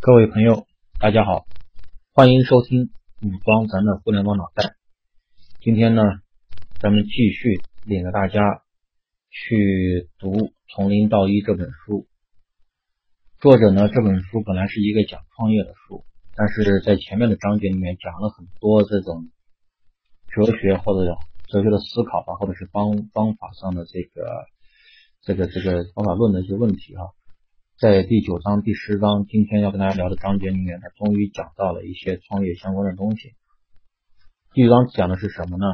各位朋友，大家好，欢迎收听武装咱的互联网脑袋。今天呢，咱们继续领着大家去读《从零到一》这本书。作者呢，这本书本来是一个讲创业的书，但是在前面的章节里面讲了很多这种哲学或者哲学的思考吧，或者是方方法上的这个这个这个方法论的一些问题哈。在第九章、第十章，今天要跟大家聊的章节里面，他终于讲到了一些创业相关的东西。第九章讲的是什么呢？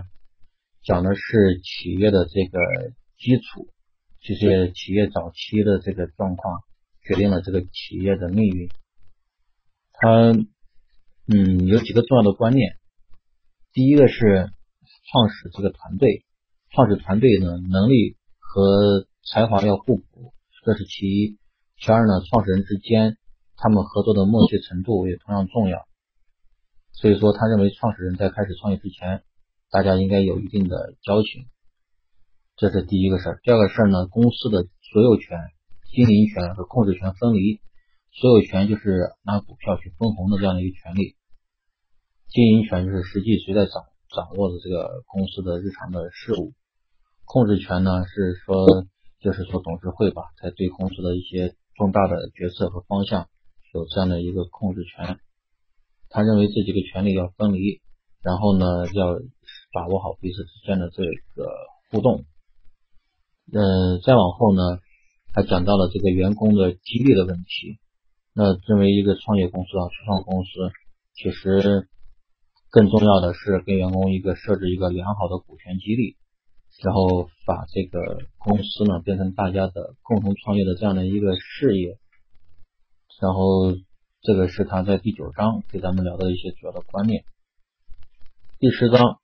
讲的是企业的这个基础，这些企业早期的这个状况，决定了这个企业的命运。它，嗯，有几个重要的观念。第一个是创始这个团队，创始团队呢，能力和才华要互补，这是其一。其二呢，创始人之间他们合作的默契程度也同样重要，所以说他认为创始人在开始创业之前，大家应该有一定的交情，这是第一个事儿。第二个事儿呢，公司的所有权、经营权和控制权分离，所有权就是拿股票去分红的这样的一个权利，经营权就是实际谁在掌掌握的这个公司的日常的事务，控制权呢是说就是说董事会吧，在对公司的一些重大的决策和方向有这样的一个控制权，他认为这几个权利要分离，然后呢要把握好彼此之间的这个互动。嗯，再往后呢，他讲到了这个员工的激励的问题。那作为一个创业公司啊，初创公司，其实更重要的是给员工一个设置一个良好的股权激励。然后把这个公司呢变成大家的共同创业的这样的一个事业，然后这个是他在第九章给咱们聊的一些主要的观念。第十章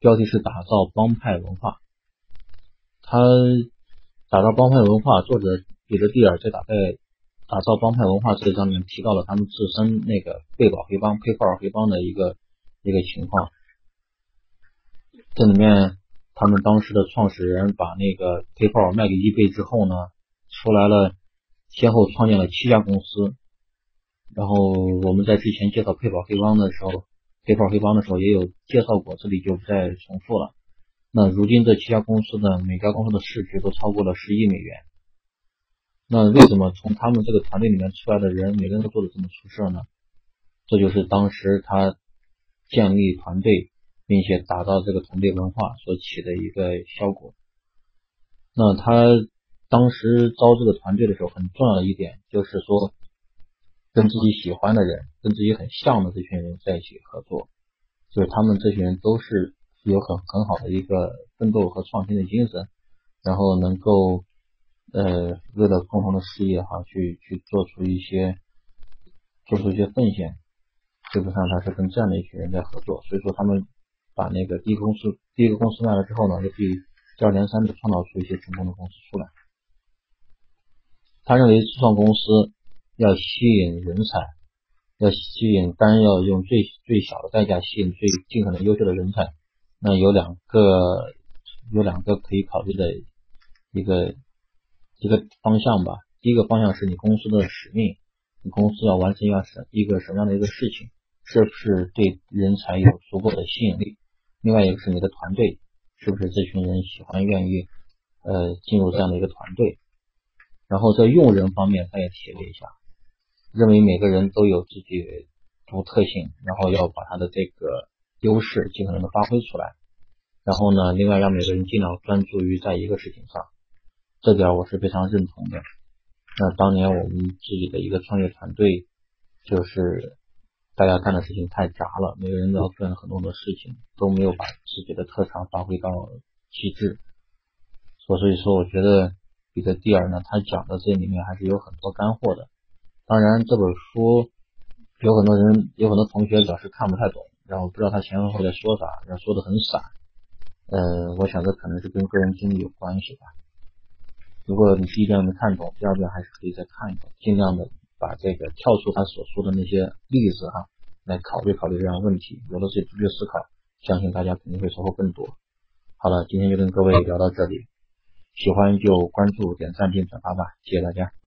标题是打造帮派文化，他打造帮派文化，作者彼得蒂尔在打在打造帮派文化这上面提到了他们自身那个贝宝黑帮、佩克尔黑帮的一个一个情况，这里面。他们当时的创始人把那个 PayPal 卖给 eBay 之后呢，出来了，先后创建了七家公司。然后我们在之前介绍 PayPal 黑帮的时候，PayPal 黑帮的时候也有介绍过，这里就不再重复了。那如今这七家公司的每家公司的市值都超过了十亿美元。那为什么从他们这个团队里面出来的人，每个人都做的这么出色呢？这就是当时他建立团队。并且打造这个团队文化所起的一个效果。那他当时招这个团队的时候，很重要的一点就是说，跟自己喜欢的人、跟自己很像的这群人在一起合作，就是他们这群人都是有很很好的一个奋斗和创新的精神，然后能够呃为了共同的事业哈去去做出一些做出一些奉献。基本上他是跟这样的一群人在合作，所以说他们。把那个第一个公司第一个公司卖了之后呢，就可以接二连三的创造出一些成功的公司出来。他认为初创公司要吸引人才，要吸引当然要用最最小的代价吸引最尽可能优秀的人才。那有两个有两个可以考虑的一个一个方向吧。第一个方向是你公司的使命，你公司要完成一个什一个什么样的一个事情，是不是对人才有足够的吸引力？另外一个是你的团队，是不是这群人喜欢愿意呃进入这样的一个团队？然后在用人方面，他也提了一下，认为每个人都有自己独特性，然后要把他的这个优势尽可能的发挥出来。然后呢，另外让每个人尽量专注于在一个事情上，这点我是非常认同的。那当年我们自己的一个创业团队就是。大家干的事情太杂了，每个人都要干很多的事情，都没有把自己的特长发挥到极致。所以说，我觉得彼得蒂尔呢，他讲的这里面还是有很多干货的。当然，这本书有很多人，有很多同学表示看不太懂，然后不知道他前后在说啥，然后说的很散。呃，我想这可能是跟个人经历有关系吧。如果你第一遍没看懂，第二遍还是可以再看一遍，尽量的。把这个跳出他所说的那些例子哈，来考虑考虑这样问题，有了自己独立思考，相信大家肯定会收获更多。好了，今天就跟各位聊到这里，喜欢就关注、点赞并转发吧，谢谢大家。